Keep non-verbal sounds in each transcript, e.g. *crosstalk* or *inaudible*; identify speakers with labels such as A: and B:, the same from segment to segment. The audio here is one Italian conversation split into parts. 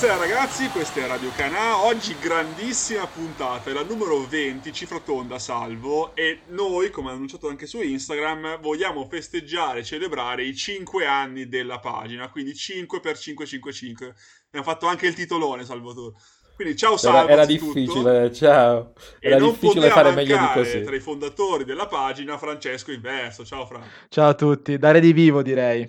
A: Buonasera ragazzi, questa è Radio Canà. Oggi grandissima puntata, è la numero 20, cifra tonda salvo. E noi, come annunciato anche su Instagram, vogliamo festeggiare, celebrare i 5 anni della pagina. Quindi 5 x 555. Abbiamo fatto anche il titolone, Salvatore. Quindi ciao Salvo.
B: Era, era difficile, ciao. Era
A: e
B: difficile fare meglio di così.
A: Tra i fondatori della pagina, Francesco Inverso. Ciao Fra.
C: Ciao a tutti, dare di vivo direi.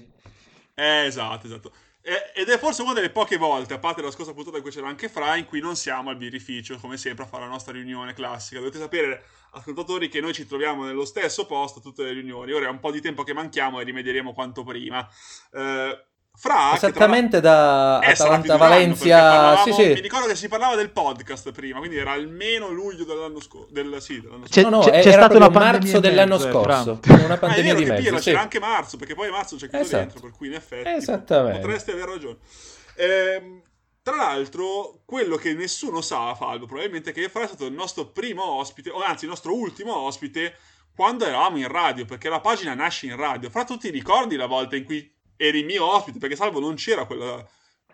A: Eh, esatto, esatto. Ed è forse una delle poche volte, a parte la scorsa puntata in cui c'era anche Fra, in cui non siamo al birrificio, come sempre, a fare la nostra riunione classica. Dovete sapere, ascoltatori, che noi ci troviamo nello stesso posto a tutte le riunioni. Ora è un po' di tempo che manchiamo e rimedieremo quanto prima. Eh, fra,
B: Esattamente tra... da eh, Atalanta Valencia.
A: Sì, sì. Mi ricordo che si parlava del podcast prima, quindi era almeno luglio dell'anno scorso. Del, sì, dell'anno
B: c'è, no, no, c'è, c'è stato una marzo dell'anno scorso. Una pandemia
A: ah,
B: di mezzo.
A: Pieno, sì. C'era anche marzo, perché poi marzo c'è chiuso esatto. dentro, per cui in effetti potreste aver ragione. Eh, tra l'altro, quello che nessuno sa, Falbo, probabilmente è che Fra è stato il nostro primo ospite, o anzi il nostro ultimo ospite, quando eravamo in radio, perché la pagina nasce in radio. Fra tu ti ricordi la volta in cui eri mio ospite, perché Salvo non c'era quella,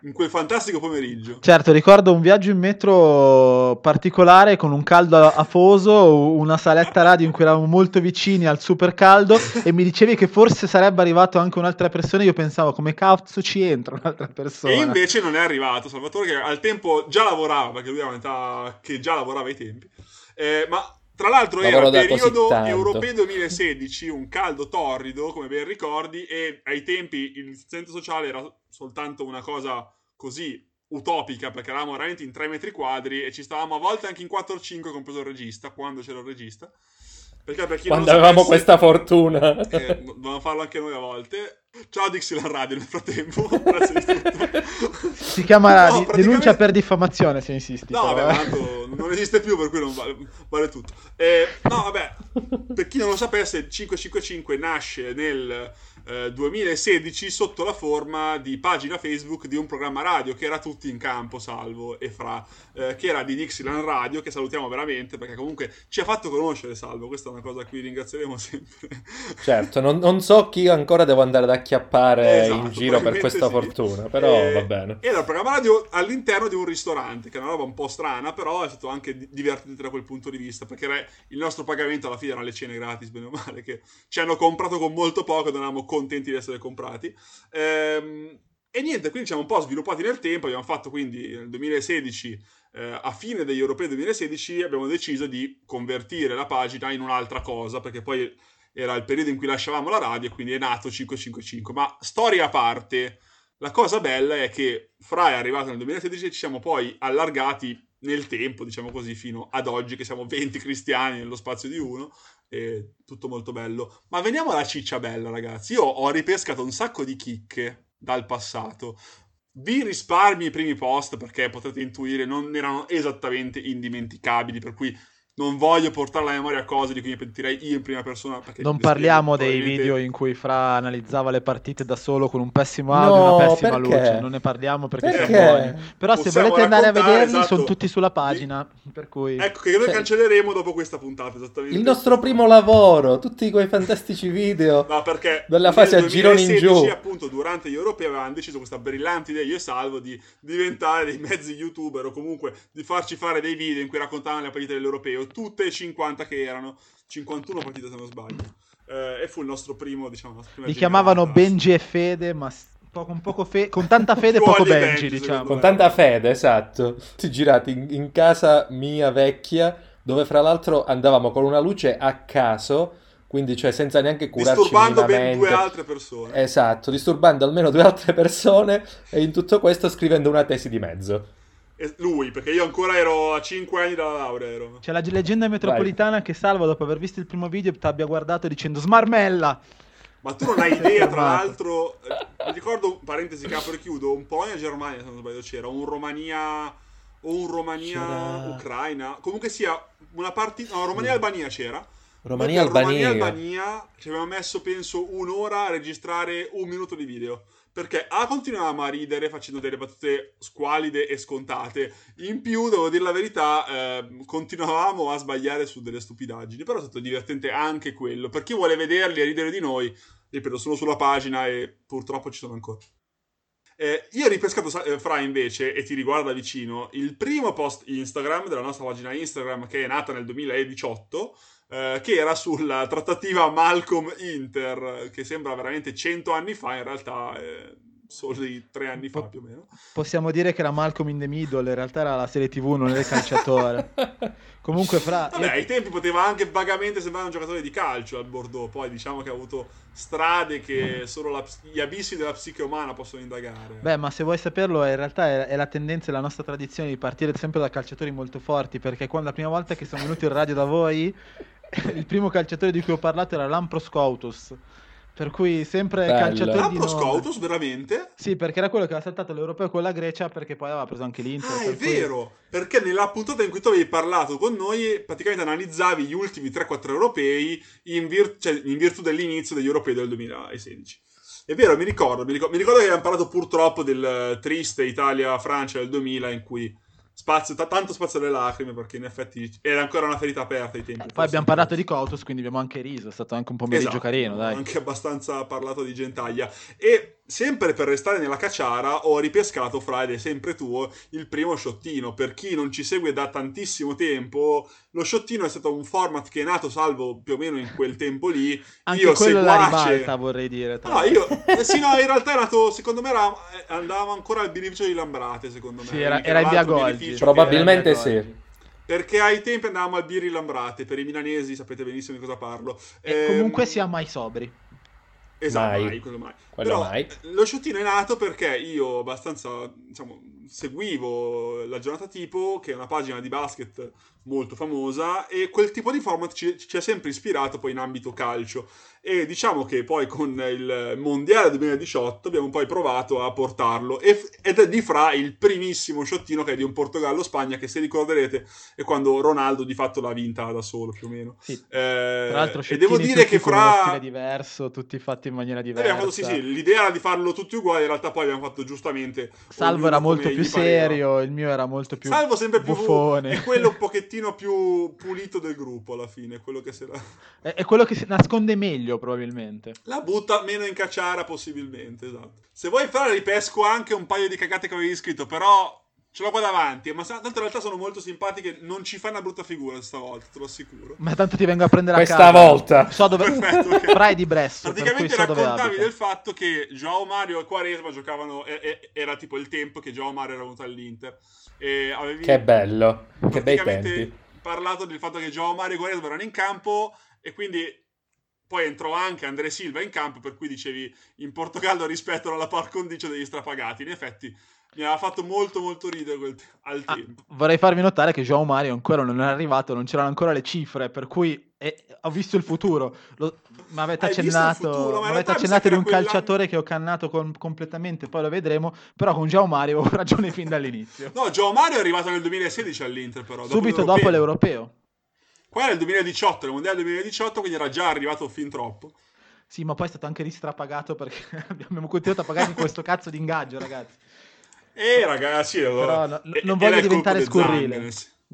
A: in quel fantastico pomeriggio.
C: Certo, ricordo un viaggio in metro particolare con un caldo afoso, una saletta radio in cui eravamo molto vicini al super caldo e mi dicevi che forse sarebbe arrivato anche un'altra persona. Io pensavo come cazzo ci entra un'altra persona.
A: E invece non è arrivato Salvatore che al tempo già lavorava, perché lui era che già lavorava ai tempi. Eh, ma tra l'altro era periodo europeo 2016, un caldo torrido, come ben ricordi, e ai tempi il distanziamento sociale era soltanto una cosa così utopica, perché eravamo veramente in 3 metri quadri e ci stavamo a volte anche in 4-5, compreso il regista, quando c'era il regista.
B: Perché per chi Quando avevamo sapesse, questa fortuna.
A: Eh, dovevamo farlo anche noi a volte. Ciao Dixieland Radio nel frattempo. *laughs*
C: si chiama no, praticamente... denuncia per diffamazione se insisti.
A: No, vabbè, eh. tanto non esiste più per cui non vale, vale tutto. Eh, no, vabbè, per chi non lo sapesse, il 555 nasce nel 2016 eh, sotto la forma di pagina Facebook di un programma radio che era tutti in campo, salvo e fra, eh, che era di Dixieland Radio, che salutiamo veramente perché comunque ci ha fatto conoscere Salvo, questa è una cosa a cui ringrazieremo *laughs* sempre.
B: Certo, non, non so chi ancora devo andare ad acchiappare esatto, in giro per questa sì. fortuna, però
A: e,
B: va bene.
A: Era un programma radio all'interno di un ristorante, che è una roba un po' strana, però è stato anche divertente da quel punto di vista, perché il nostro pagamento alla fine erano le cene gratis, bene o male, che ci hanno comprato con molto poco ed eravamo contenti di essere comprati. Ehm, e niente, quindi ci siamo un po' sviluppati nel tempo, abbiamo fatto quindi nel 2016, eh, a fine degli europei 2016, abbiamo deciso di convertire la pagina in un'altra cosa, perché poi era il periodo in cui lasciavamo la radio, quindi è nato 555. Ma storia a parte, la cosa bella è che Fra è arrivato nel 2016 e ci siamo poi allargati nel tempo, diciamo così, fino ad oggi che siamo 20 cristiani nello spazio di uno, e tutto molto bello. Ma veniamo alla ciccia bella, ragazzi. Io ho ripescato un sacco di chicche dal passato. Vi risparmi i primi post perché potete intuire non erano esattamente indimenticabili, per cui non voglio portare alla memoria cose di cui mi pentirei io in prima persona.
C: Non parliamo dei video in cui Fra analizzava le partite da solo con un pessimo audio e no, una pessima perché? luce. Non ne parliamo perché, perché? siamo buoni. Però Possiamo se volete andare a vederli esatto, sono tutti sulla pagina. Per cui...
A: Ecco che noi cioè, cancelleremo dopo questa puntata.
B: Il nostro primo lavoro, tutti quei fantastici video. *laughs*
A: No, perché
B: della fase a gironi in giù.
A: appunto durante gli europei avevamo deciso questa brillante idea io e Salvo di diventare dei mezzi youtuber o comunque di farci fare dei video in cui raccontavano le partite dell'europeo tutte le 50 che erano, 51 partite se non sbaglio. Eh, e fu il nostro primo, diciamo,
C: Li chiamavano Benji e Fede, ma con, poco fe- con tanta *laughs* fede poco Benji, Benji diciamo.
B: Con tanta fede, esatto. Tutti girati in, in casa mia vecchia, dove fra l'altro andavamo con una luce a caso quindi cioè senza neanche curarci
A: disturbando ben due altre persone
B: esatto disturbando almeno due altre persone e in tutto questo scrivendo una tesi di mezzo
A: lui, perché io ancora ero a 5 anni dalla laurea. Ero.
C: C'è la leggenda metropolitana Vai. che Salvo, dopo aver visto il primo video, ti abbia guardato dicendo smarmella.
A: Ma tu non hai idea, tra l'altro, eh, mi ricordo, parentesi capo e chiudo, un po' in Germania, se non sbaglio, c'era un Romania o un Romania-Ucraina, comunque sia una partita, no, Romania-Albania c'era.
B: Romania-Albania.
A: Romania-Albania ci avevamo messo, penso, un'ora a registrare un minuto di video. Perché A continuavamo a ridere facendo delle battute squalide e scontate. In più, devo dire la verità, eh, continuavamo a sbagliare su delle stupidaggini. Però è stato divertente anche quello. Per chi vuole vederli e ridere di noi, ripeto, sono sulla pagina e purtroppo ci sono ancora. Eh, io ho ripescato eh, fra invece, e ti riguarda vicino, il primo post Instagram della nostra pagina Instagram che è nata nel 2018, eh, che era sulla trattativa Malcolm-Inter, che sembra veramente cento anni fa, in realtà eh, solo di tre anni fa più o meno.
C: Possiamo dire che era Malcolm in the Middle, in realtà era la serie TV, non era il calciatore. *laughs* Comunque, fra.
A: Vabbè, io... ai tempi poteva anche vagamente sembrare un giocatore di calcio al Bordeaux. Poi diciamo che ha avuto strade che solo la, gli abissi della psiche umana possono indagare.
C: Beh, ma se vuoi saperlo, in realtà è, è la tendenza, è la nostra tradizione di partire sempre da calciatori molto forti. Perché quando la prima volta che sono venuti in radio da voi, il primo calciatore di cui ho parlato era Lampro Scoutus per cui sempre Bello. calciatori
A: ah, di nome. Scoutus, veramente?
C: Sì, perché era quello che aveva saltato l'Europeo con la Grecia perché poi aveva preso anche l'Inter.
A: Ah, è cui... vero! Perché nella puntata in cui tu avevi parlato con noi, praticamente analizzavi gli ultimi 3-4 europei in, vir- cioè, in virtù dell'inizio degli europei del 2016. È vero, mi ricordo, mi ricordo, mi ricordo che abbiamo parlato purtroppo del triste Italia-Francia del 2000 in cui spazio, t- tanto spazio alle lacrime perché in effetti era ancora una ferita aperta ai tempi.
C: Poi abbiamo parlato di Cotus, quindi abbiamo anche riso, è stato anche un pomeriggio esatto, carino, dai.
A: anche abbastanza parlato di gentaglia. E sempre per restare nella cacciara, ho ripescato fra ed è sempre tuo il primo sciottino. Per chi non ci segue da tantissimo tempo, lo sciottino è stato un format che è nato salvo più o meno in quel tempo lì.
C: Anche io quello seguace... la ribalta, vorrei dire.
A: No, io... Eh, sì, no, in realtà è nato, secondo me era... Eh, andava ancora al beneficio di Lambrate, secondo me.
C: Sì, era, era il Biagoggi.
B: Probabilmente sì.
A: Perché ai tempi andavamo al Birri Lambrate, per i milanesi sapete benissimo di cosa parlo.
C: E ehm... comunque sia mai sobri.
A: Esatto, mai. mai, quello mai. Quello Però mai. lo sciottino è nato perché io abbastanza, diciamo, seguivo la giornata tipo, che è una pagina di basket molto famosa, e quel tipo di format ci, ci ha sempre ispirato poi in ambito calcio. E diciamo che poi con il Mondiale 2018 abbiamo poi provato a portarlo. ed è di fra il primissimo sciottino che è di un Portogallo-Spagna, che se ricorderete è quando Ronaldo di fatto l'ha vinta da solo più o meno.
C: Sì. Eh, Tra l'altro,
A: e devo dire che fra...
C: Diverso, tutti fatti in maniera diversa.
A: Fatto, sì, sì, l'idea era di farlo tutti uguali, in realtà poi abbiamo fatto giustamente...
C: Salvo era molto più serio, pareva. il mio era molto più
A: Salvo sempre più buffone. È quello un pochettino più pulito del gruppo alla fine, quello che se la...
C: È, è quello che si nasconde meglio probabilmente.
A: La butta meno in cacciara possibilmente, esatto. Se vuoi fare ripesco anche un paio di cagate che avevi scritto, però ce l'ho qua davanti, ma tanto in realtà sono molto simpatiche, non ci fai una brutta figura stavolta, te lo assicuro.
C: Ma tanto ti vengo a prendere
B: Questa
C: a
B: casa. volta.
C: So dove... Perfetto, okay. Frai di Bresso.
A: Praticamente so raccontavi del fatto che Joao Mario e Quaresma giocavano, e, e, era tipo il tempo che Joao Mario era venuto all'Inter. E avevi
B: che bello, che bei tempi.
A: parlato del fatto che Joao Mario e Quaresma erano in campo e quindi poi entrò anche Andrea Silva in campo, per cui dicevi in Portogallo rispetto alla par condicio degli strapagati. In effetti mi aveva fatto molto molto ridere quel t- al ah, tempo.
C: Vorrei farvi notare che João Mario ancora non è arrivato, non c'erano ancora le cifre, per cui eh, ho visto il futuro. Lo, mi avete accennato, futuro, ma avete accennato di un calciatore che ho cannato con, completamente, poi lo vedremo, però con João Mario *laughs* ho ragione fin dall'inizio.
A: No, João Mario è arrivato nel 2016 all'Inter però.
C: Dopo Subito l'europeo. dopo l'Europeo.
A: Qua era il 2018, il Mondiale 2018, quindi era già arrivato fin troppo.
C: Sì, ma poi è stato anche ristrapagato perché *laughs* abbiamo continuato a pagare questo cazzo di ingaggio, ragazzi.
A: Eh, ragazzi,
C: Però no, non voglio diventare scurrile.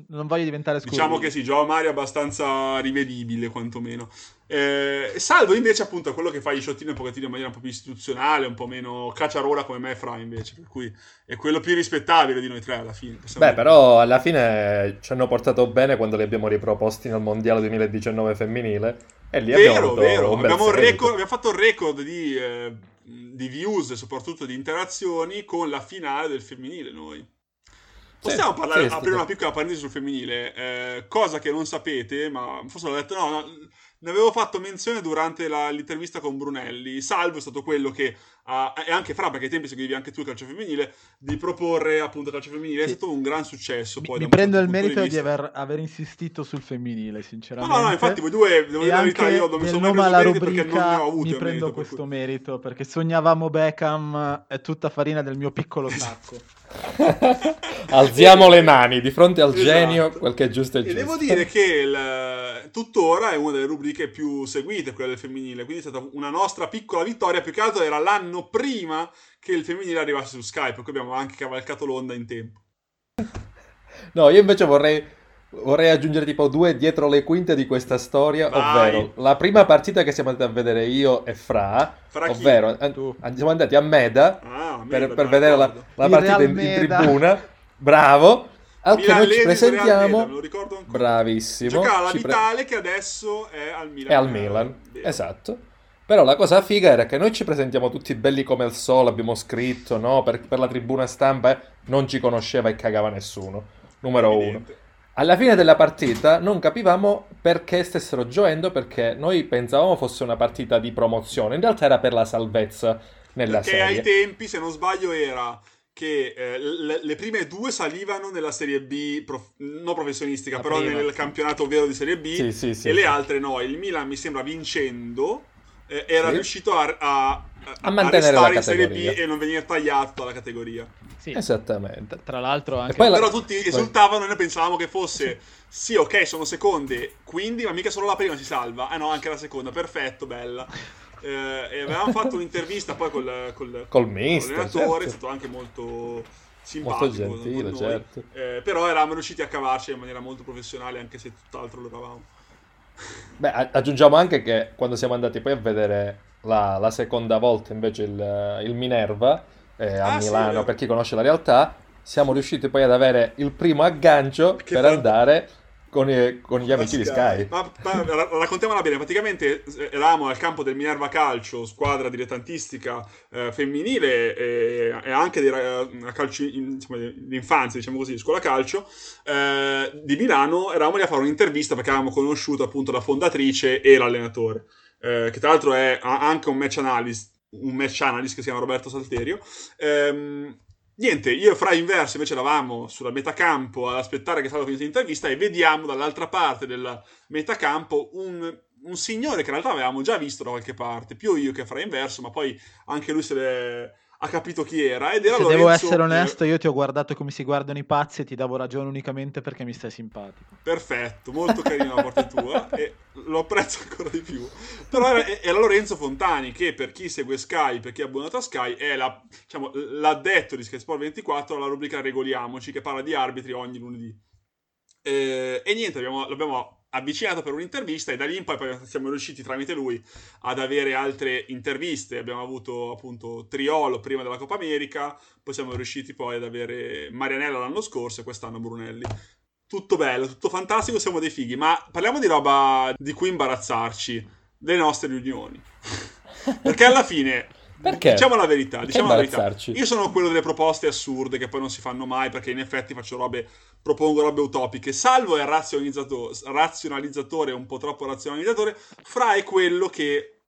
C: Non voglio diventare scurrile.
A: Diciamo che sì, Joao Mario è abbastanza rivedibile, quantomeno. Eh, salvo invece, appunto, quello che fa gli sciottini un pochettino in maniera un po' più istituzionale, un po' meno cacciarola come me e Fra, invece. Per cui è quello più rispettabile di noi tre alla fine.
B: Beh, dire. però alla fine ci hanno portato bene quando li abbiamo riproposti nel Mondiale 2019 femminile. E lì
A: vero,
B: abbiamo
A: vero. Abbiamo, record, abbiamo, fatto un record di... Eh, di views e soprattutto di interazioni con la finale del femminile noi. Possiamo parlare, sì, aprire una piccola parentesi sul femminile, eh, cosa che non sapete, ma forse l'ho detto, no, no ne avevo fatto menzione durante la, l'intervista con Brunelli. Salvo è stato quello che ha, e anche Fra, perché ai tempi seguivi anche tu il calcio femminile, di proporre appunto il calcio femminile. È stato un gran successo.
C: Poi, mi, mi prendo il merito di, di aver, aver, insistito sul femminile, sinceramente.
A: No, no, no infatti voi due, devo dire la verità, io non mi sono mai preso merito perché non ne ho avuto.
C: Mi prendo merito, questo per merito, perché sognavamo Beckham, è tutta farina del mio piccolo sacco. *laughs*
B: Alziamo le mani di fronte al esatto. genio, quel che è giusto è giusto.
A: E devo dire che il, tuttora è una delle rubriche più seguite, quella del femminile, quindi è stata una nostra piccola vittoria, più che altro era l'anno prima che il femminile arrivasse su Skype, per cui abbiamo anche cavalcato l'onda in tempo.
B: No, io invece vorrei vorrei aggiungere tipo due dietro le quinte di questa storia,
A: Vai.
B: ovvero la prima partita che siamo andati a vedere io e Fra,
A: Fra
B: ovvero an- siamo andati a Meda
A: Ah,
B: per, per vedere la, la partita in, in
C: Meda.
B: tribuna. Bravo. Al che
A: Milan
B: noi ci
A: Meda,
B: presentiamo.
A: me lo ricordo ancora.
B: Bravissimo.
A: Giocava alla
B: Ci pre-
A: Vitale che adesso è al Milan.
B: è al Milan,
A: Vero.
B: esatto. Però la cosa figa era che noi ci presentiamo tutti belli come il sole, abbiamo scritto, no? Per, per la tribuna stampa eh, non ci conosceva e cagava nessuno. Numero uno. Alla fine della partita non capivamo perché stessero giocando, perché noi pensavamo fosse una partita di promozione. In realtà era per la salvezza nella
A: Perché ai
B: serie.
A: tempi, se non sbaglio, era che eh, le, le prime due salivano nella Serie B, prof- non professionistica,
C: La
A: però
C: prima,
A: nel
C: sì.
A: campionato vero di Serie B,
B: Sì, sì,
A: e le altre no. Il Milan, mi sembra, vincendo, eh, era riuscito a, a,
B: A mantenere
A: restare
B: la
A: in Serie B
B: categoria.
A: e non venire tagliato dalla categoria.
C: Sì.
B: Esattamente.
C: Tra l'altro anche...
B: poi la-
A: Però tutti esultavano e noi pensavamo che fosse sì, ok, sono seconde, quindi, ma mica solo la prima si salva. Ah no, anche la seconda, perfetto, bella. Eh, e avevamo *laughs* fatto un'intervista poi col, col,
B: Col
A: con
B: mister,
A: l'allenatore,
B: certo.
A: è stato anche molto simpatico.
B: Molto gentile,
A: con noi.
B: certo.
A: Eh, però eravamo riusciti a cavarci in maniera molto professionale, anche se tutt'altro lo eravamo.
B: Beh, a- aggiungiamo anche che quando siamo andati poi a vedere la, la seconda volta invece il, il Minerva eh, a
A: Ah, sì,
B: Milano,
A: vero.
B: per chi conosce la realtà, siamo riusciti poi ad avere il primo aggancio
A: Che
B: per
A: bello.
B: andare con, i- con gli amici di Sky.
A: Ma, ma ra- raccontiamola bene, praticamente eh, eravamo al campo del Minerva Calcio, squadra dilettantistica eh, femminile e, e anche di, ra- a calcio in- insomma, di infanzia, diciamo così, scuola calcio, eh, di Milano, eravamo lì a fare un'intervista perché avevamo conosciuto appunto la fondatrice e l'allenatore, eh, che tra l'altro è ha anche un match analyst, un match analyst che si chiama Roberto Salterio. Ehm, Niente, io e Fra Inverso invece eravamo sulla metacampo ad aspettare che stava finita l'intervista e vediamo dall'altra parte del metacampo un, un signore che in realtà avevamo già visto da qualche parte, più io che Fra Inverso, ma poi anche lui se l'è- ha capito chi era ed era
C: Se
A: Lorenzo,
C: devo essere onesto, io ti ho guardato come si guardano i pazzi e ti davo ragione unicamente perché mi stai simpatico.
A: Perfetto, molto carino da parte tua *laughs* e lo apprezzo ancora di più. Però era, era Lorenzo Fontani che per chi segue Sky, per chi è abbonato a Sky, è la- diciamo, l'addetto di Sky Sport 24 alla rubrica Regoliamoci che parla di arbitri ogni lunedì. Eh, e niente, abbiamo- l'abbiamo avvicinato per un'intervista e da lì in poi, siamo riusciti tramite lui ad avere altre interviste. Abbiamo avuto appunto Triolo prima della Coppa America, poi siamo riusciti poi ad avere Marianella l'anno scorso e quest'anno Brunelli. Tutto bello, tutto fantastico, siamo dei fighi, ma parliamo di roba di cui imbarazzarci, delle nostre riunioni. *laughs* Perché alla fine,
B: Perché?
A: diciamo la verità,
B: Perché
A: diciamo la verità. Io sono quello delle proposte assurde che poi non si fanno mai perché in effetti faccio robe, propongo robe utopiche. Salvo è il razionalizzato- razionalizzatore, un po' troppo razionalizzatore, Fra è quello che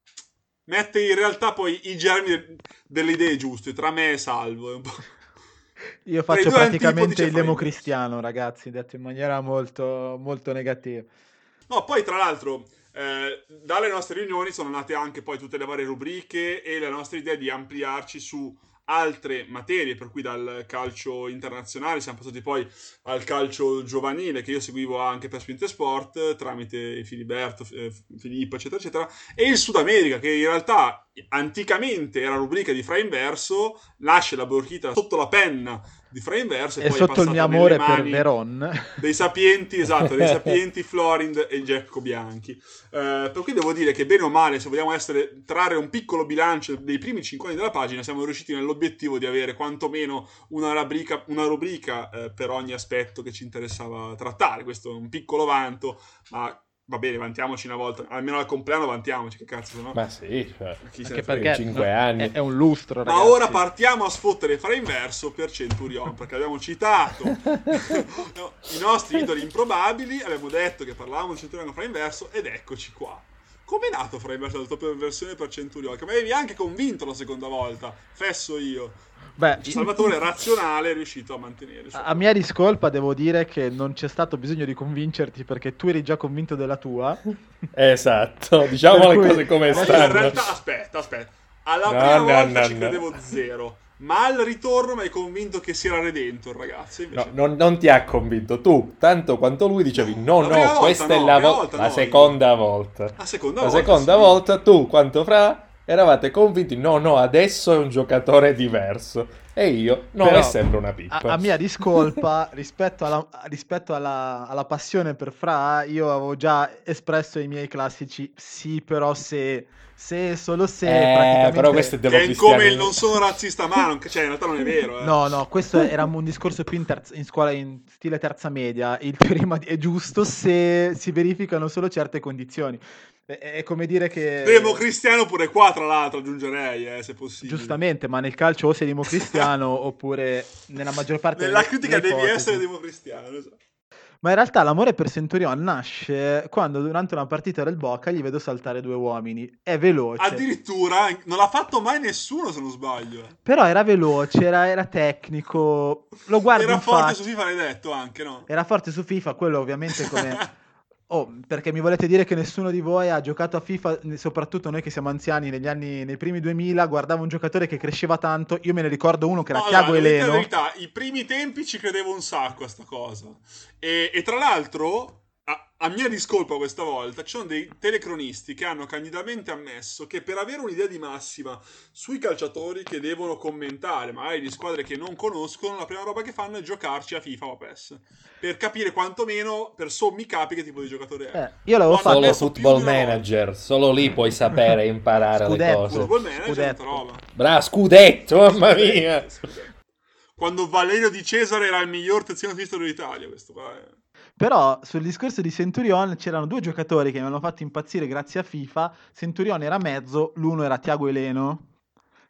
A: mette in realtà poi i germi delle idee giuste, tra me e Salvo. È un po'...
C: Io faccio praticamente il democristiano, ragazzi, detto in maniera molto, molto negativa.
A: No, poi tra l'altro, eh, dalle nostre riunioni sono nate anche poi tutte le varie rubriche e la nostra idea di ampliarci su altre materie, per cui dal calcio internazionale siamo passati poi al calcio giovanile che io seguivo anche per Spinte Sport tramite Filiberto, eh, Filippo, eccetera, eccetera, e il Sud America che in realtà anticamente era rubrica di Fra Inverso, nasce la Borchita sotto la penna di Fra Inverso e,
C: E sotto il mio amore per Veron,
A: dei sapienti, esatto, dei *laughs* sapienti Florind e Gecko Bianchi. Eh, per cui devo dire che bene o male, se vogliamo essere, trarre un piccolo bilancio dei primi 5 anni della pagina, siamo riusciti nell'obiettivo di avere quantomeno una rubrica, una rubrica eh, per ogni aspetto che ci interessava trattare. Questo è un piccolo vanto, ma va bene, vantiamoci una volta, almeno al compleanno vantiamoci, che cazzo, no?
B: Ma sì, cioè,
A: Chi se
C: anche
A: ne frega.
C: perché
B: cinque
C: no,
B: anni.
C: È, è un lustro,
A: Ma
C: ragazzi.
A: ora partiamo a sfottere fra inverso per Centurion, perché abbiamo citato *laughs* no, i nostri idoli improbabili, abbiamo detto che parlavamo di Centurion fra inverso ed eccoci qua. Com'è nato fra inverso la tua versione per Centurion? Che mi avevi anche convinto la seconda volta, fesso io.
C: Beh,
A: Salvatore razionale è riuscito a mantenere.
C: a mia discolpa devo dire che non c'è stato bisogno di convincerti perché tu eri già convinto della tua. *laughs*
B: esatto, diciamo
C: Per
B: le
C: cui-
B: cose come
A: io in
B: stanno.
A: realtà, aspetta, aspetta. Alla
B: No,
A: prima
B: no,
A: volta
B: no,
A: ci
B: no.
A: credevo zero. Ma al ritorno mi hai convinto che si era redento il ragazzo. Invece
B: No, non, non ti ha convinto tu, tanto quanto lui dicevi no, no,
A: volta
B: questa
A: no,
B: è
A: la
B: vo-
A: volta
B: la
A: no,
B: seconda volta.
A: La seconda
B: La
A: volta.
B: seconda
A: sì.
B: volta tu, quanto fra, eravate convinti no, no, adesso è un giocatore diverso. E io, no,
C: Però,
B: è sempre una pippa.
C: A, a mia discolpa, *laughs* rispetto, alla, rispetto alla, alla passione per Fra, io avevo già espresso i miei classici sì, però se, se solo se
B: Eh,
C: praticamente...
B: però questo è
A: è come il non sono razzista, ma non, cioè in realtà non è vero. Eh.
C: No, no, questo era un discorso più in, terza- in scuola in stile terza media. Il teorema è giusto se si verificano solo certe condizioni. È, è come dire che...
A: Democristiano pure qua, tra l'altro, aggiungerei, eh, se possibile.
C: Giustamente, ma nel calcio o sei democristiano *laughs* oppure nella maggior parte
A: Nella
C: delle-
A: critica devi
C: ipotesi.
A: essere democristiano. esatto.
C: Ma in realtà l'amore per Centurion nasce quando durante una partita del Boca gli vedo saltare due uomini. È veloce.
A: Addirittura non l'ha fatto mai nessuno, se non sbaglio. eh.
C: Però era veloce, era, era tecnico. Lo guardi
A: Era forte
C: faccia-
A: su FIFA, l'hai detto anche, no?
C: Era forte su FIFA, quello ovviamente come... *laughs* Oh, perché mi volete dire che nessuno di voi ha giocato a FIFA, soprattutto noi che siamo anziani, negli anni, nei primi 2000, guardava un giocatore che cresceva tanto, io me ne ricordo uno che era Tiago
A: allora, dire
C: Eleno.
A: La verità, i primi tempi ci credevo un sacco a sta cosa. E, e tra l'altro, a, a mia discolpa questa volta, ci sono dei telecronisti che hanno candidamente ammesso che per avere un'idea di massima sui calciatori che devono commentare, magari di squadre che non conoscono, la prima roba che fanno è giocarci a FIFA o PES. Per capire quantomeno per sommi capi che tipo di giocatore è.
C: Eh, io l'avevo fatto...
B: Solo Football. Manager, solo lì puoi sapere e imparare le
C: Scudetto.
B: cose.
A: Football manager
C: Scudetto.
A: roba.
B: Bra, scudetto, mamma mia!
A: Quando Valerio di Cesare era il miglior terzino sinistro d'Italia, questo qua è...
C: Però sul discorso di Centurion c'erano due giocatori che mi hanno fatto impazzire grazie a FIFA. Centurion era mezzo, l'uno era Tiago Eleno,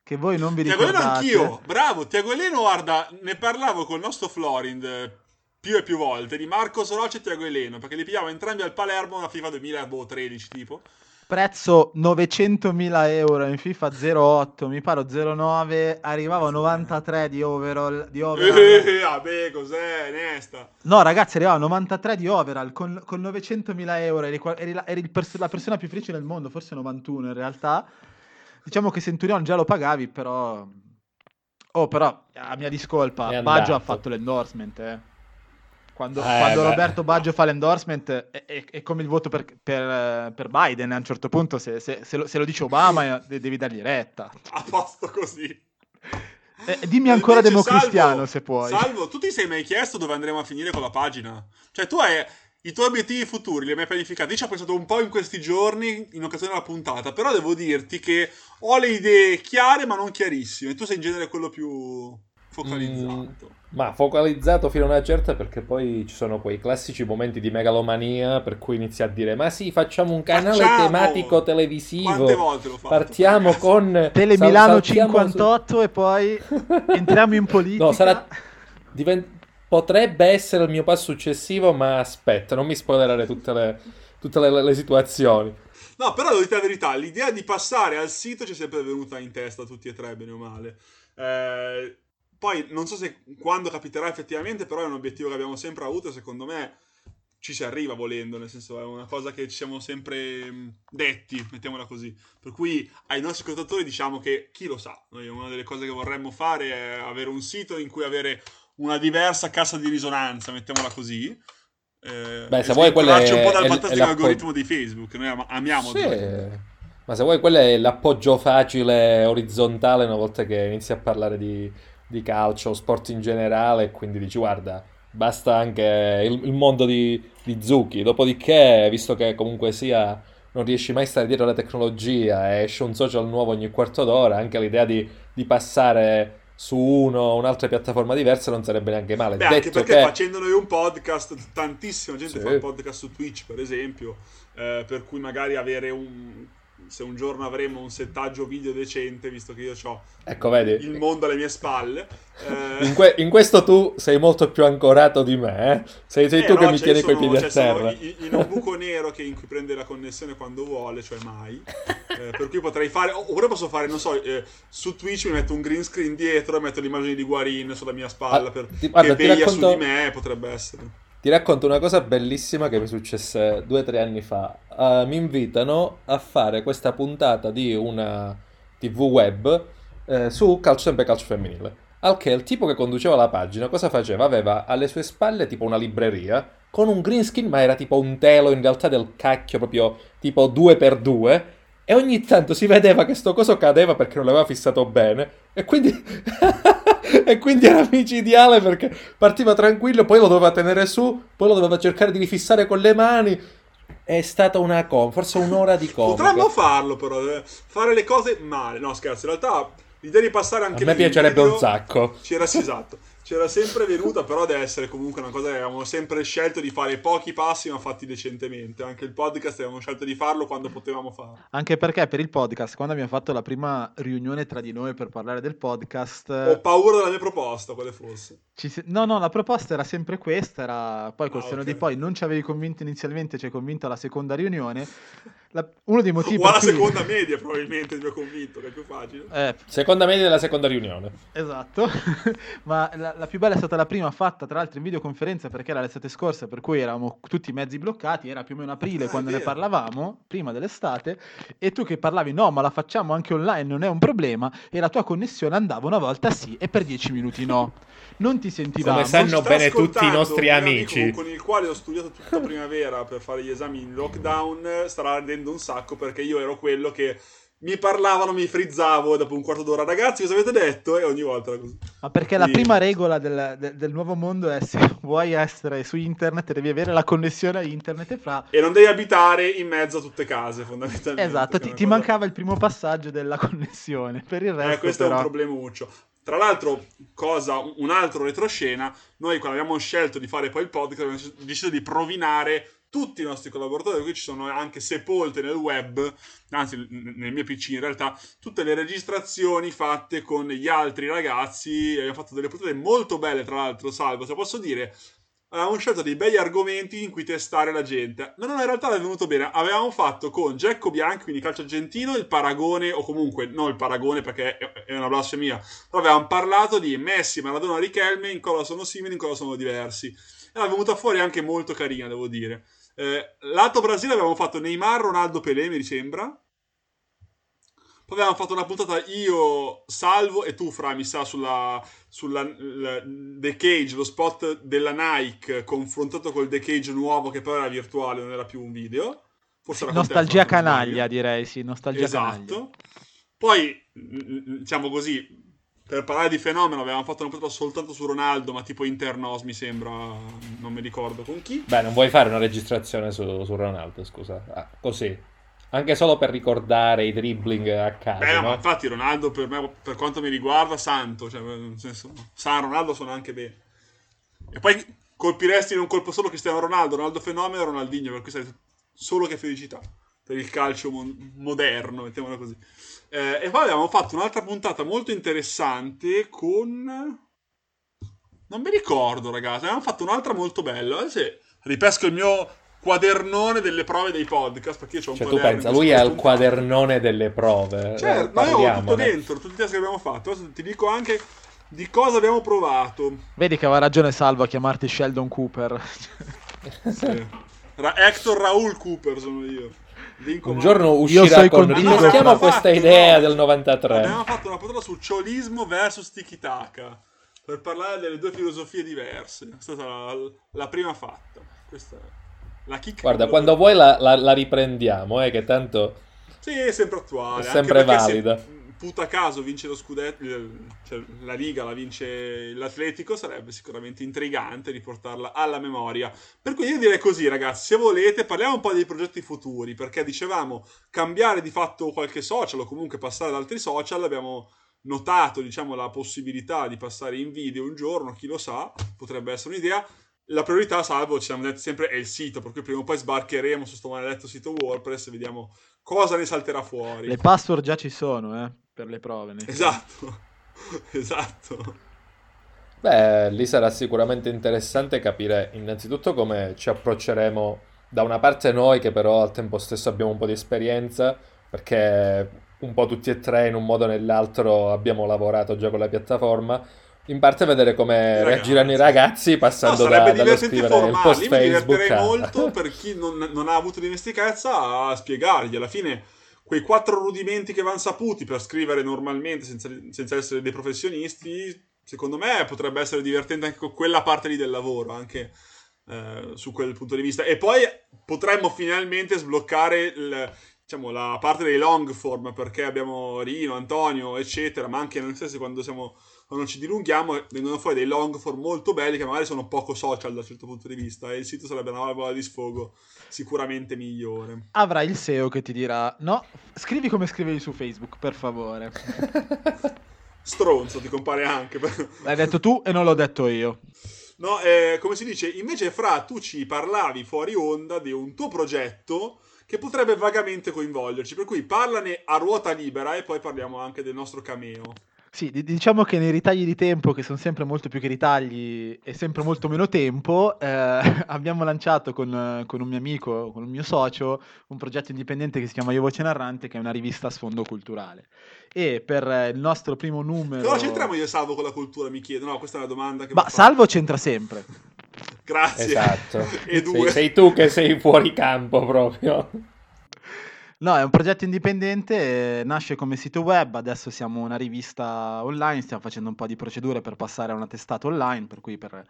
C: che voi non vi
A: Tiago Eleno
C: ricordate.
A: anch'io, bravo, Tiago Eleno, guarda, ne parlavo col nostro Florind eh, più e più volte, di Marco Soroce e Tiago Eleno, perché li pigliavo entrambi al Palermo una FIFA 2013 tipo.
C: Prezzo 900.000 euro in FIFA 08, mi pare 09, arrivava a 93 di overall. Di *laughs* overall.
A: Eh, vabbè, cos'è, Nesta?
C: No, ragazzi, arrivava a 93 di overall con, con 900.000 euro. Eri, eri la, eri pers- la persona più felice del mondo, forse 91 in realtà. Diciamo che Centurion già lo pagavi, però. Oh, però, a mia discolpa, Baggio ha fatto l'endorsement, eh. Quando,
B: Eh,
C: quando. Roberto Baggio fa l'endorsement è, è- è come il voto per, per- per Biden a un certo punto, se, se- se lo, se lo dice Obama eh, devi dargli retta.
A: A posto così.
C: Eh, dimmi ancora
A: Invece,
C: democristiano
A: Salvo,
C: se puoi.
A: Salvo, tu ti sei mai chiesto dove andremo a finire con la pagina? Cioè, tu hai i tuoi obiettivi futuri, li hai mai pianificati? Io ci ho pensato un po' in questi giorni, in occasione della puntata, però devo dirti che ho le idee chiare ma non chiarissime. Tu sei in genere quello più focalizzato.
B: Ma focalizzato fino a una certa perché poi ci sono quei classici momenti di megalomania per cui inizi a dire ma sì facciamo un canale
A: Facciamo!
B: tematico televisivo
A: Quante volte l'ho fatto?
B: partiamo con
C: Tele Milano
B: saltiamo su-
C: 58 e poi *laughs* entriamo in politica.
B: No, sarà- diven- potrebbe essere il mio passo successivo ma aspetta non mi spoilerare tutte le, tutte le- le situazioni
A: No, però devo dire la verità, l'idea di passare al sito ci è sempre venuta in testa a tutti e tre, bene o male. Eh, poi non so se quando capiterà effettivamente, però è un obiettivo che abbiamo sempre avuto e secondo me ci si arriva volendo, nel senso è una cosa che ci siamo sempre mh, detti, mettiamola così. Per cui ai nostri ascoltatori diciamo che chi lo sa, noi una delle cose che vorremmo fare è avere un sito in cui avere una diversa cassa di risonanza, mettiamola così. Eh,
B: Beh, se vuoi, quella
A: svincolarci un po'
B: è-
A: dal
B: è- è
A: fantastico
B: l'appo-
A: algoritmo di Facebook, noi am- amiamo
B: Sì, ma se vuoi quello è l'appoggio facile orizzontale una volta che inizi a parlare di, di calcio, sport in generale, quindi dici guarda, basta anche il, il mondo di, di Zucchi, dopodiché, visto che comunque sia non riesci mai a stare dietro alla tecnologia e esce un social nuovo ogni quarto d'ora, anche l'idea di, di passare su uno o un'altra piattaforma diversa non sarebbe neanche male.
A: Beh, anche
B: Detto
A: perché
B: che...
A: facendo noi un podcast, tantissima gente
B: Sì.
A: fa un podcast su Twitch, per esempio, eh, per cui magari avere un... se un giorno avremo un settaggio video decente, visto che io ho
B: Ecco, vedi,
A: il mondo alle mie spalle. eh,
B: In, que- in questo tu sei molto più ancorato di me, eh? Sei, sei
A: eh,
B: tu
A: no,
B: che mi
A: cioè,
B: tieni coi piedi
A: cioè,
B: a terra.
A: in, in un buco nero che in cui prende la connessione quando vuole, cioè mai. Eh, per cui potrei fare, oppure posso fare, non so, eh, su Twitch mi metto un green screen dietro e metto l'immagine di Guarin sulla mia spalla
B: Ah,
A: per,
B: ti- guarda,
A: che veglia
B: racconto-
A: su di me, potrebbe essere.
B: Ti racconto una cosa bellissima che mi successe due o tre anni fa. Eh, mi invitano a fare questa puntata di una TV web eh, su calcio sempre calcio femminile. Al che il tipo che conduceva la pagina cosa faceva? Aveva alle sue spalle tipo una libreria con un green screen, ma era tipo un telo in realtà del cacchio, proprio tipo 2x2. E ogni tanto si vedeva che sto coso cadeva perché non l'aveva fissato bene e quindi, *laughs* e quindi era micidiale perché partiva tranquillo, poi lo doveva tenere su, poi lo doveva cercare di rifissare con le mani. È stata una com, forse un'ora di com.
A: Potremmo farlo però, eh. fare le cose male. No, scherzo, in realtà l'idea di passare anche
B: A me piacerebbe
A: video,
B: un sacco.
A: C'era esatto. C'era sempre venuta, però deve essere comunque una cosa che avevamo sempre scelto di fare pochi passi, ma fatti decentemente. Anche il podcast avevamo scelto di farlo quando potevamo farlo.
C: Anche perché per il podcast, quando abbiamo fatto la prima riunione tra di noi per parlare del podcast...
A: Ho paura della mia proposta, quale fosse.
C: si- No, no, la proposta era sempre questa, era poi col
A: Ah,
C: senno
A: ok.
C: di poi non ci avevi convinto inizialmente, ci hai convinto alla seconda riunione. La- Uno dei motivi
A: O alla
C: cui-
A: seconda media, probabilmente, ti ho convinto, che è più facile.
C: Eh,
B: Seconda media della seconda riunione.
C: Esatto, *laughs* ma la, la più bella è stata la prima fatta tra l'altro in videoconferenza perché era l'estate scorsa per cui eravamo tutti mezzi bloccati, era più o meno aprile
A: Ah,
C: quando ne parlavamo, prima dell'estate, e tu che parlavi no ma la facciamo anche online, non è un problema, e la tua connessione andava una volta sì e per dieci minuti no. Non ti sentivamo.
B: Come sanno bene tutti i nostri amici.
A: amico con il quale ho studiato tutta primavera per fare gli esami in lockdown. eh, Starà ardendo un sacco perché io ero quello che mi parlavano, mi frizzavo e dopo un quarto d'ora. Ragazzi, cosa avete detto? E ogni volta era così.
C: Ma perché la prima regola del, del- del nuovo mondo è se *laughs* vuoi essere su internet devi avere la connessione a internet e fra...
A: E non devi abitare in mezzo a tutte case, fondamentalmente.
C: Esatto, ti, ti
A: cosa-
C: mancava il primo passaggio della *laughs* connessione, per il resto
A: Eh, questo
C: però...
A: è un problemuccio. Tra l'altro, cosa, un altro retroscena, noi quando abbiamo scelto di fare poi il podcast abbiamo deciso di provinare tutti i nostri collaboratori, qui ci sono anche sepolte nel web, anzi nel mio PC in realtà, tutte le registrazioni fatte con gli altri ragazzi, abbiamo fatto delle puntate molto belle tra l'altro, salvo, se posso dire, avevamo scelto dei begli argomenti in cui testare la gente. No, no, in realtà è venuto bene. Avevamo fatto con Gecko Bianchi, quindi calcio argentino, il paragone, o comunque non il paragone perché è una blasfemia, però avevamo parlato di Messi, Maradona, Richelme, in cosa sono simili, in cosa sono diversi. E era venuta fuori anche molto carina, devo dire. Eh, lato Brasile avevamo fatto Neymar, Ronaldo, Pelé, mi sembra. Poi avevamo fatto una puntata io, Salvo e tu, Fra, mi sa, sulla, sulla la- The Cage, lo spot della Nike confrontato col The Cage nuovo che però era virtuale, non era più un video. Forse era con te,
C: Nostalgia canaglia direi, sì, nostalgia canaglia.
A: Esatto. Poi, mm, mm, diciamo così, per parlare di fenomeno avevamo fatto una puntata soltanto su Ronaldo, ma tipo Internos mi sembra, non mi ricordo con chi.
B: Beh, non vuoi fare una registrazione su, su Ronaldo, scusa. Ah, così. Anche solo per ricordare i dribbling a caso,
A: Beh, ma
B: no?
A: infatti Ronaldo per me, per quanto mi riguarda, santo, cioè, nel senso, San Ronaldo suona anche bene. E poi colpiresti in un colpo solo Cristiano Ronaldo, Ronaldo fenomeno e Ronaldinho, per cui sarebbe solo che felicità per il calcio mon- moderno, mettiamola così. Eh, e poi abbiamo fatto un'altra puntata molto interessante con... Non mi ricordo, ragazzi, abbiamo fatto un'altra molto bella. Adesso ripesco il mio quadernone delle prove dei podcast, perché io c'ho un
B: Cioè, tu pensa, lui ha il quadernone delle prove.
A: Cioè,
B: Eh,
A: ma io ho tutto dentro, tutti i test che abbiamo fatto. Adesso ti dico anche di cosa abbiamo provato.
C: Vedi che aveva ragione Salvo a chiamarti Sheldon Cooper. *laughs*
A: Sì. Ra- Hector Raul Cooper sono io. Vinco
B: Un giorno
C: Io
B: uscirà
C: sono
B: con... Ripetiamo
A: Abbiamo
B: questa
A: fatto,
B: idea
A: no.
B: del 93.
A: Abbiamo fatto una puntata su ciolismo versus tiki-taka. Per parlare delle due filosofie diverse. Questa è stata la, la prima fatta. Questa è la kick.
B: Guarda, quando vuoi la, la- la riprendiamo, eh, che tanto...
A: Sì, è sempre attuale.
B: È sempre valida.
A: Se, puta caso vince lo scudetto, cioè la Liga la vince l'Atletico, sarebbe sicuramente intrigante riportarla alla memoria. Per cui io direi così, ragazzi, se volete parliamo un po' dei progetti futuri, perché dicevamo cambiare di fatto qualche social o comunque passare ad altri social, abbiamo notato, diciamo, la possibilità di passare in video un giorno, chi lo sa, potrebbe essere un'idea. La priorità, salvo, ci siamo detti sempre, è il sito, per cui prima o poi sbarcheremo su questo maledetto sito WordPress e vediamo cosa ne salterà fuori.
C: Le password già ci sono, eh, per le prove. senso.
A: Esatto, *laughs* esatto.
B: Beh, lì sarà sicuramente interessante capire innanzitutto come ci approcceremo da una parte noi che però al tempo stesso abbiamo un po' di esperienza, perché un po' tutti e tre in un modo o nell'altro abbiamo lavorato già con la piattaforma, in parte vedere come
A: ragazzi.
B: reagiranno i ragazzi
A: No,
B: passando da,
A: sarebbe
B: dallo scrivere il
A: formali,
B: post
A: mi
B: Facebook
A: divertirei
B: a... *laughs*
A: molto per chi non, non ha avuto dimestichezza a spiegargli. Alla fine quei quattro rudimenti che vanno saputi per scrivere normalmente senza, senza essere dei professionisti, secondo me potrebbe essere divertente anche con quella parte lì del lavoro, anche eh, su quel punto di vista. E poi potremmo finalmente sbloccare il, diciamo, la parte dei long form, perché abbiamo Rino, Antonio, eccetera, ma anche noi stessi quando, siamo, quando ci dilunghiamo vengono fuori dei long form molto belli che magari sono poco social da un certo punto di vista e il sito sarebbe una valvola di sfogo sicuramente migliore.
C: Avrai il SEO che ti dirà no, scrivi come scrivevi su Facebook, per favore. *laughs*
A: Stronzo ti compare anche. *laughs*
C: L'hai detto tu e non l'ho detto io.
A: No, eh, come si dice, invece Fra, tu ci parlavi fuori onda di un tuo progetto che potrebbe vagamente coinvolgerci, per cui parlane a ruota libera e poi parliamo anche del nostro cameo.
C: Sì, diciamo che nei ritagli di tempo, che sono sempre molto più che ritagli e sempre molto meno tempo, eh, *laughs* abbiamo lanciato con, con, un mio amico, con un mio socio, un progetto indipendente che si chiama Io Voce Narrante, che è una rivista a sfondo culturale. E per il nostro primo numero...
A: Però c'entriamo io e Salvo con la cultura, mi chiedo. No, questa è una domanda che...
C: Ma Salvo c'entra sempre.
A: Grazie.
B: Esatto. *laughs* e due. Sei, sei tu che sei fuori campo proprio.
C: No, è un progetto indipendente, nasce come sito web, adesso siamo una rivista online, stiamo facendo un po' di procedure per passare a una testata online, per cui per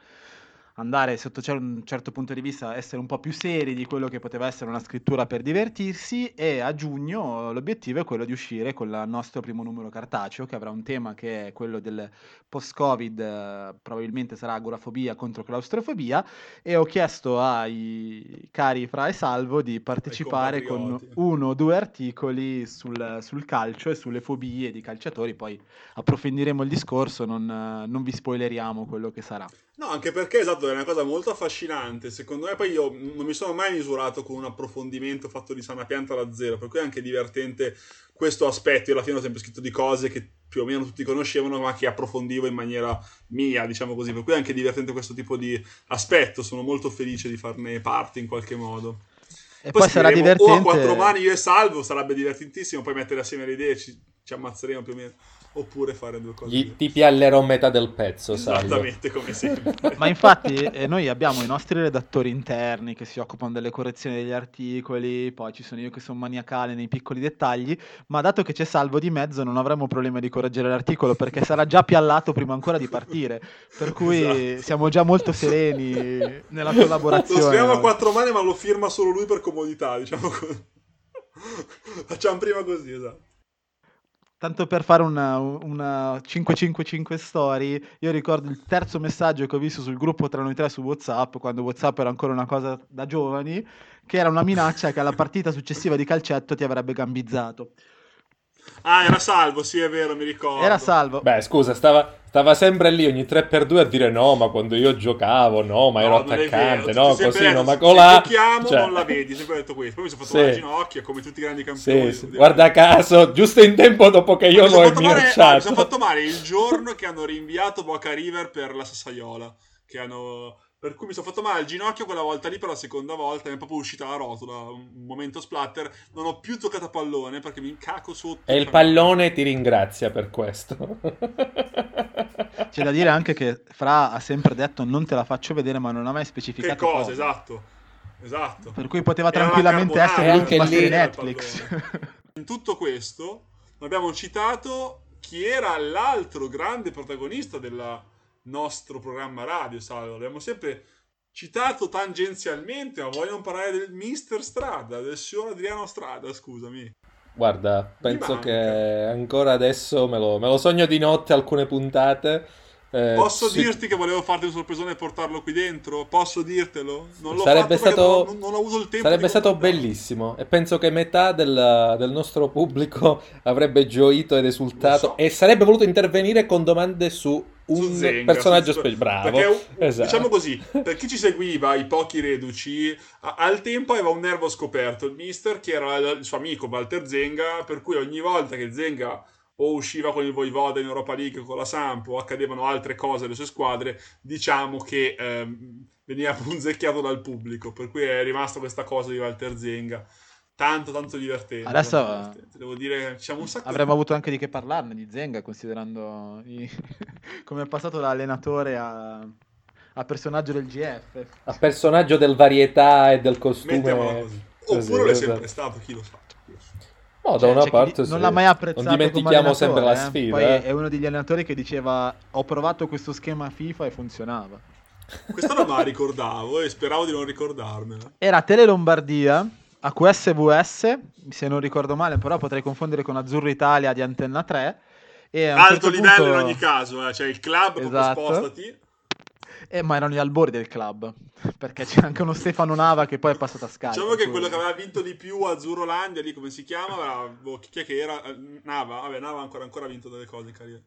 C: andare sotto un certo punto di vista essere un po' più seri di quello che poteva essere una scrittura per divertirsi e a giugno l'obiettivo è quello di uscire con il nostro primo numero cartaceo che avrà un tema che è quello del post-covid, probabilmente sarà agorafobia contro claustrofobia e ho chiesto ai cari Fra e Salvo di partecipare con uno o due articoli sul, sul, calcio e sulle fobie di calciatori, poi approfondiremo il discorso, non, non vi spoileriamo quello che sarà.
A: No, anche perché esatto, è una cosa molto affascinante. Secondo me, poi io non mi sono mai misurato con un approfondimento fatto di sana pianta da zero, per cui è anche divertente questo aspetto. Io alla fine ho sempre scritto di cose che più o meno tutti conoscevano, ma che approfondivo in maniera mia, diciamo così. Per cui è anche divertente questo tipo di aspetto. Sono molto felice di farne parte in qualche modo.
C: E poi, poi sarà divertente. O
A: a quattro mani io e Salvo, sarebbe divertentissimo. Poi mettere assieme le idee, ci, ci ammazzeremo più o meno oppure fare due cose.
B: Gli, ti piallerò metà del pezzo,
A: Esattamente come sempre. *laughs*
C: Ma infatti eh, noi abbiamo i nostri redattori interni che si occupano delle correzioni degli articoli, poi ci sono io che sono maniacale nei piccoli dettagli, ma dato che c'è Salvo di mezzo non avremo problema di correggere l'articolo perché sarà già piallato prima ancora di partire, per cui esatto. siamo già molto sereni nella collaborazione.
A: Lo scriviamo a quattro mani ma lo firma solo lui per comodità, diciamo così. *laughs* Facciamo prima così, esatto.
C: Tanto per fare una, una 555 story, io ricordo il terzo messaggio che ho visto sul gruppo tra noi tre su WhatsApp, quando WhatsApp era ancora una cosa da giovani, che era una minaccia che alla partita successiva di calcetto ti avrebbe gambizzato.
A: Ah, era salvo, sì, è vero, mi ricordo.
C: Era salvo.
B: Beh, scusa, stava, stava sempre lì ogni 3x2 a dire no, ma quando io giocavo, no, ma ero attaccante, no, così, detto, no, ma colà...
A: Se giochiamo cioè... non la vedi, sempre detto questo. Poi mi sono fatto sì. male ginocchia, come tutti i grandi campioni.
B: Sì, sì. Guarda caso, giusto in tempo dopo che io l'ho minacciato.
A: Mi sono fatto male il giorno che hanno rinviato Boca River per la Sassaiola, che hanno per cui mi sono fatto male al ginocchio quella volta lì per la seconda volta, mi è proprio uscita la rotola, un momento splatter. Non ho più giocato a pallone perché mi incaco sotto.
B: E il pallone ti ringrazia per questo. *laughs*
C: C'è da dire anche che Fra ha sempre detto non te la faccio vedere, ma non ha mai specificato
A: che cosa. cosa. Esatto. Esatto.
C: Per cui poteva tranquillamente essere anche lì Netflix.
A: In tutto questo abbiamo citato chi era l'altro grande protagonista della nostro programma radio, Salvo. L'abbiamo sempre citato tangenzialmente, ma vogliono parlare del Mister Strada, del signor Adriano Strada, scusami.
B: Guarda, penso che ancora adesso me lo, me lo sogno di notte alcune puntate
A: eh, Posso sì. dirti che volevo farti un sorpresone e portarlo qui dentro? Posso dirtelo?
B: Non l'ho sarebbe stato, non, non, ho avuto il tempo. Sarebbe stato bellissimo e penso che metà del, del, nostro pubblico avrebbe gioito ed esultato so. e sarebbe voluto intervenire con domande su un Zenga, personaggio speciale. Bravo. Perché,
A: esatto. Diciamo così, per chi ci seguiva, i pochi reduci, a, al tempo aveva un nervo scoperto, il mister, che era il suo amico Walter Zenga, per cui ogni volta che Zenga o usciva con il Voivoda in Europa League con la Samp o accadevano altre cose alle sue squadre, diciamo che ehm, veniva punzecchiato dal pubblico, per cui è rimasta questa cosa di Walter Zenga. Tanto, tanto divertente.
C: Adesso
A: divertente. devo dire, diciamo un sacco
C: avremmo di... avuto anche di che parlarne di Zenga, considerando i... *laughs* come è passato da allenatore a, a personaggio del GF.
B: A personaggio del varietà e del costume.
A: Mettiamola così. Oppure l'è sempre stato, chi lo sa.
B: No, da cioè, una parte sì.
C: non l'ha mai apprezzato.
B: Non dimentichiamo sempre la eh. sfida.
C: Poi
B: eh.
C: è uno degli allenatori che diceva: Ho provato questo schema FIFA e funzionava.
A: Questa non la ricordavo e speravo di non ricordarmela.
C: Era Tele Lombardia AQS-VS, se non ricordo male, però potrei confondere con Azzurro Italia di Antenna 3. E
A: Alto
C: certo
A: livello
C: punto-
A: in ogni caso, eh, cioè il club,
C: Esatto.
A: spostati.
C: Eh, ma erano gli albori del club, perché c'era anche uno Stefano Nava che poi è passato a Sky.
A: Diciamo che quello che aveva vinto di più a Azzurrolandia, lì come si chiama, era- boh, chi è che era? Eh, Nava, vabbè, Nava ha ancora, ancora vinto delle cose in carriera.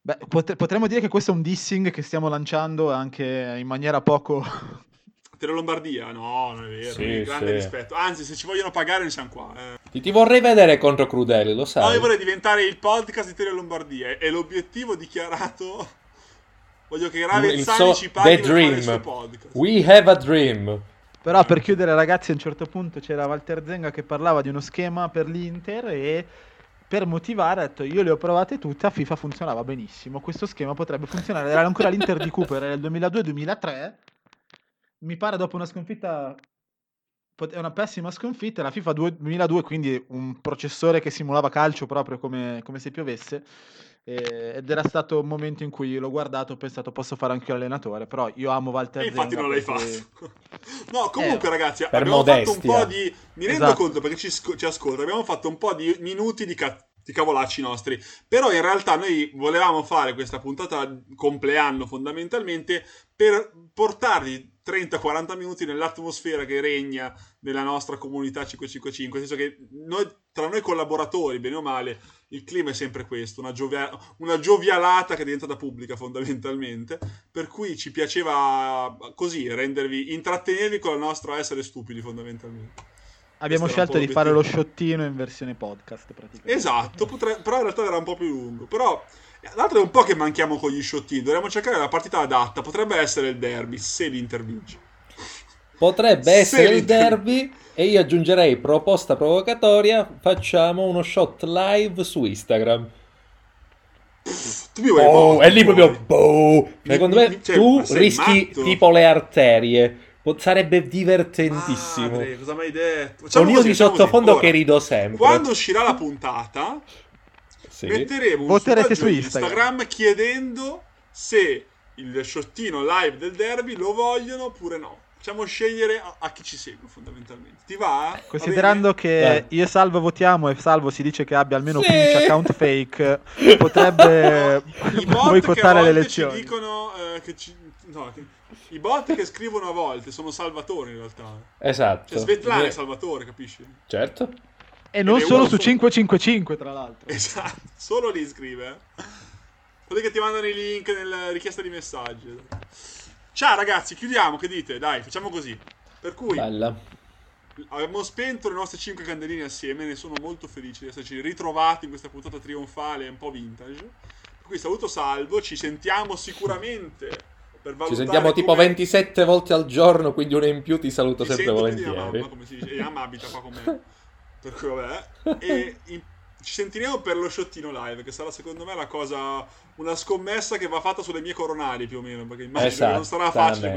C: Beh, potre- potremmo dire che questo è un dissing che stiamo lanciando anche in maniera poco...
A: Tele Lombardia? No, non è vero,
B: Sì,
A: grande
B: sì.
A: rispetto. Anzi, se ci vogliono pagare, noi siamo qua. Eh.
B: Ti, ti vorrei vedere contro Crudeli, lo
A: No,
B: sai.
A: io vorrei diventare il podcast di Tele Lombardia e l'obiettivo dichiarato... Voglio che Ravezzani
B: so-
A: ci paghi per fare il suo podcast.
B: We have a dream.
C: Però per chiudere ragazzi a un certo punto c'era Walter Zenga che parlava di uno schema per l'Inter e per motivare ha detto io le ho provate tutte, a FIFA funzionava benissimo, questo schema potrebbe funzionare, era ancora l'Inter di Cooper, era il 2002-2003, mi pare dopo una sconfitta, è una pessima sconfitta, la FIFA 2 2002 quindi un processore che simulava calcio proprio come, come se piovesse. e- Ed era stato un momento in cui l'ho guardato e ho pensato posso fare anche l'allenatore, però io amo Walter
A: E infatti
C: Zenga
A: non l'hai
C: perché-
A: fatto. *laughs* No, comunque
C: Eh,
A: ragazzi,
B: per
A: abbiamo
B: modestia.
A: fatto un po' di... Mi rendo
C: Esatto.
A: conto perché ci, sc- ci ascolta, abbiamo fatto un po' di minuti di, ca- di cavolacci nostri, però in realtà noi volevamo fare questa puntata compleanno fondamentalmente per portarvi 30-40 minuti nell'atmosfera che regna nella nostra comunità 555, nel senso che noi, tra noi collaboratori, bene o male, il clima è sempre questo, una, giovia- una giovialata che è diventata pubblica fondamentalmente, per cui ci piaceva così rendervi, intrattenervi con il nostro essere stupidi fondamentalmente.
C: Abbiamo
A: Questo
C: scelto di fare lo sciottino in versione podcast praticamente.
A: Esatto, potre- però in realtà era un po' più lungo, però... L'altro è un po' che manchiamo con gli sciottini, dovremmo cercare la partita adatta, potrebbe essere il derby, se l'Inter vince.
B: Potrebbe
A: Se
B: essere il derby e io aggiungerei proposta provocatoria, facciamo uno shot live su Instagram.
A: Tu mi vuoi
B: Oh,
A: morto,
B: e lì proprio boh. Secondo
A: mi-
B: me
A: cioè,
B: tu rischi
A: matto?
B: tipo le arterie. Sarebbe divertentissimo.
A: Madre, cosa mi hai detto? Facciamo
B: Con io di sottofondo che rido sempre.
A: Quando uscirà la puntata,
B: Sì.
A: metteremo un
C: Voterete su
A: Instagram.
C: Instagram
A: chiedendo se il sciottino live del derby lo vogliono oppure no. Facciamo scegliere a, a chi ci segue fondamentalmente. Ti va? Va
C: Considerando
A: bene?
C: che
B: Dai.
C: io e Salvo votiamo e Salvo si dice che abbia almeno
B: Sì.
C: 15 account fake, potrebbe boicottare le elezioni.
A: ci dicono eh, che ci... no, che- i bot che scrivono a volte sono Salvatore in realtà.
B: Esatto.
A: Cioè Svetlana è Salvatore, capisci?
B: Certo.
C: E non solo su
A: su-
C: 555 tra l'altro. *laughs*
A: Esatto, solo lì scrive. eh. Quelli che ti mandano i link nella richiesta di messaggi. Ciao ragazzi, chiudiamo, che dite? Dai, facciamo così. Per cui
B: Bella.
A: abbiamo spento le nostre 5 candeline assieme, ne sono molto felice di esserci ritrovati in questa puntata trionfale un po' vintage. Per cui saluto Salvo, ci sentiamo sicuramente
B: Ci sentiamo tipo
A: come-
B: 27 volte al giorno, quindi una in più ti saluto
A: Ti
B: sempre
A: mia
B: volentieri.
A: mamma, come si dice, e mamma abita qua con me. *laughs* Per cui vabbè. E *laughs* in- ci sentiremo per lo sciottino live, che sarà secondo me la cosa, una scommessa che va fatta sulle mie coronali più o meno, perché immagino che non sarà facile.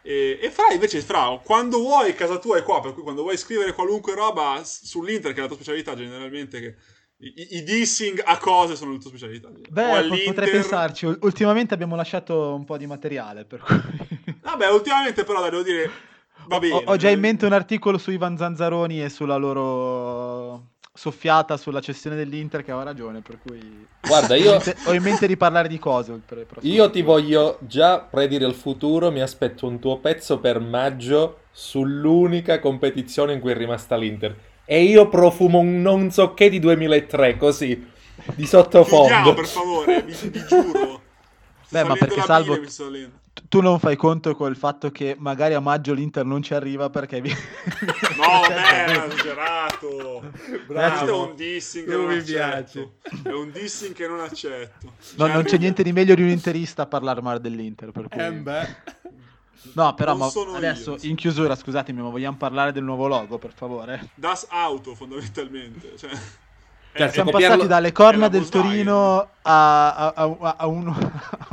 A: E, e Fra invece, Fra, quando vuoi, casa tua è qua, per cui quando vuoi scrivere qualunque roba sull'Inter, che è la tua specialità generalmente, che i, i- dissing a cose sono la tua specialità.
C: Beh, potrei pensarci. Ul- Ultimamente abbiamo lasciato un po' di materiale, per cui...
A: Vabbè, ultimamente però dai, devo dire, bene.
C: Ho, ho già in mente un articolo su Ivan Zanzaroni e sulla loro soffiata sulla cessione dell'Inter che aveva ragione, per cui...
B: Guarda, *laughs*
C: Ho in
B: io,
C: mente- Ho in mente di parlare di cose.
B: io ti voglio già predire il futuro. Mi aspetto un tuo pezzo per maggio sull'unica competizione in cui è rimasta l'Inter. E io profumo un non so che di 2003, così, di
A: Chiudiamo,
B: sottofondo.
A: per favore, vi, vi giuro.
C: Beh, ma perché Salvo- Tu non fai conto col fatto che magari a maggio l'Inter non ci arriva perché... vi- *laughs*
A: No, *laughs* vabbè, è esagerato. *laughs* Questo è un dissing che
B: Non
A: non
B: mi
A: accetto. È un dissing che non accetto.
C: No,
A: Cioè,
C: non c'è niente di meglio di un interista a parlare male dell'Inter. Per cui... No, però ma adesso
A: io,
C: in chiusura, scusatemi, ma vogliamo parlare del nuovo logo, per favore?
A: Das Auto, fondamentalmente. Cioè, È-
C: Siamo
B: copiarlo-
C: passati dalle
A: è
C: corna del. Torino a, a- a- a *laughs* un,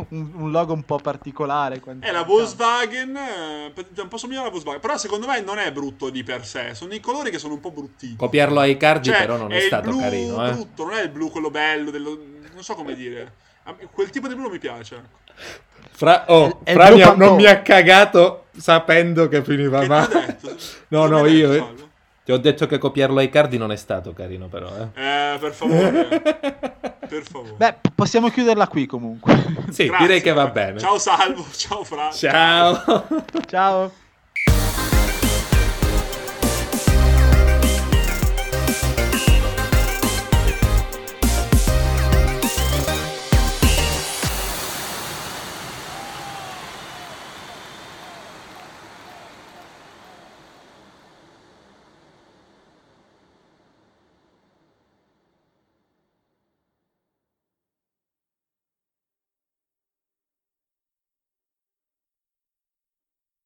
C: un logo un po' particolare.
A: È la Volkswagen, eh, un po' somiglia alla Volkswagen, però secondo me non è brutto di per sé, sono i colori che sono un po' bruttini.
B: Copiarlo ai Cardi,
A: Cioè,
B: però, non è,
A: il
B: stato
A: blu
B: carino, eh.
A: brutto, non è il blu quello bello, dello- non so come dire. Quel tipo di blu mi piace.
B: Fra, oh,
C: È
B: Fra
C: blu
B: mi ha-
C: Pantone.
B: non mi ha cagato sapendo che finiva male. No, no, io-? Ti ho detto che copiarlo ai cardi non è stato carino, però. Eh.
A: Eh, per favore. *laughs* per favore.
C: Beh, possiamo chiuderla qui comunque.
B: Sì,
A: Grazie.
B: direi che va bene.
A: Ciao Salvo, ciao Fra.
B: Ciao.
C: Ciao.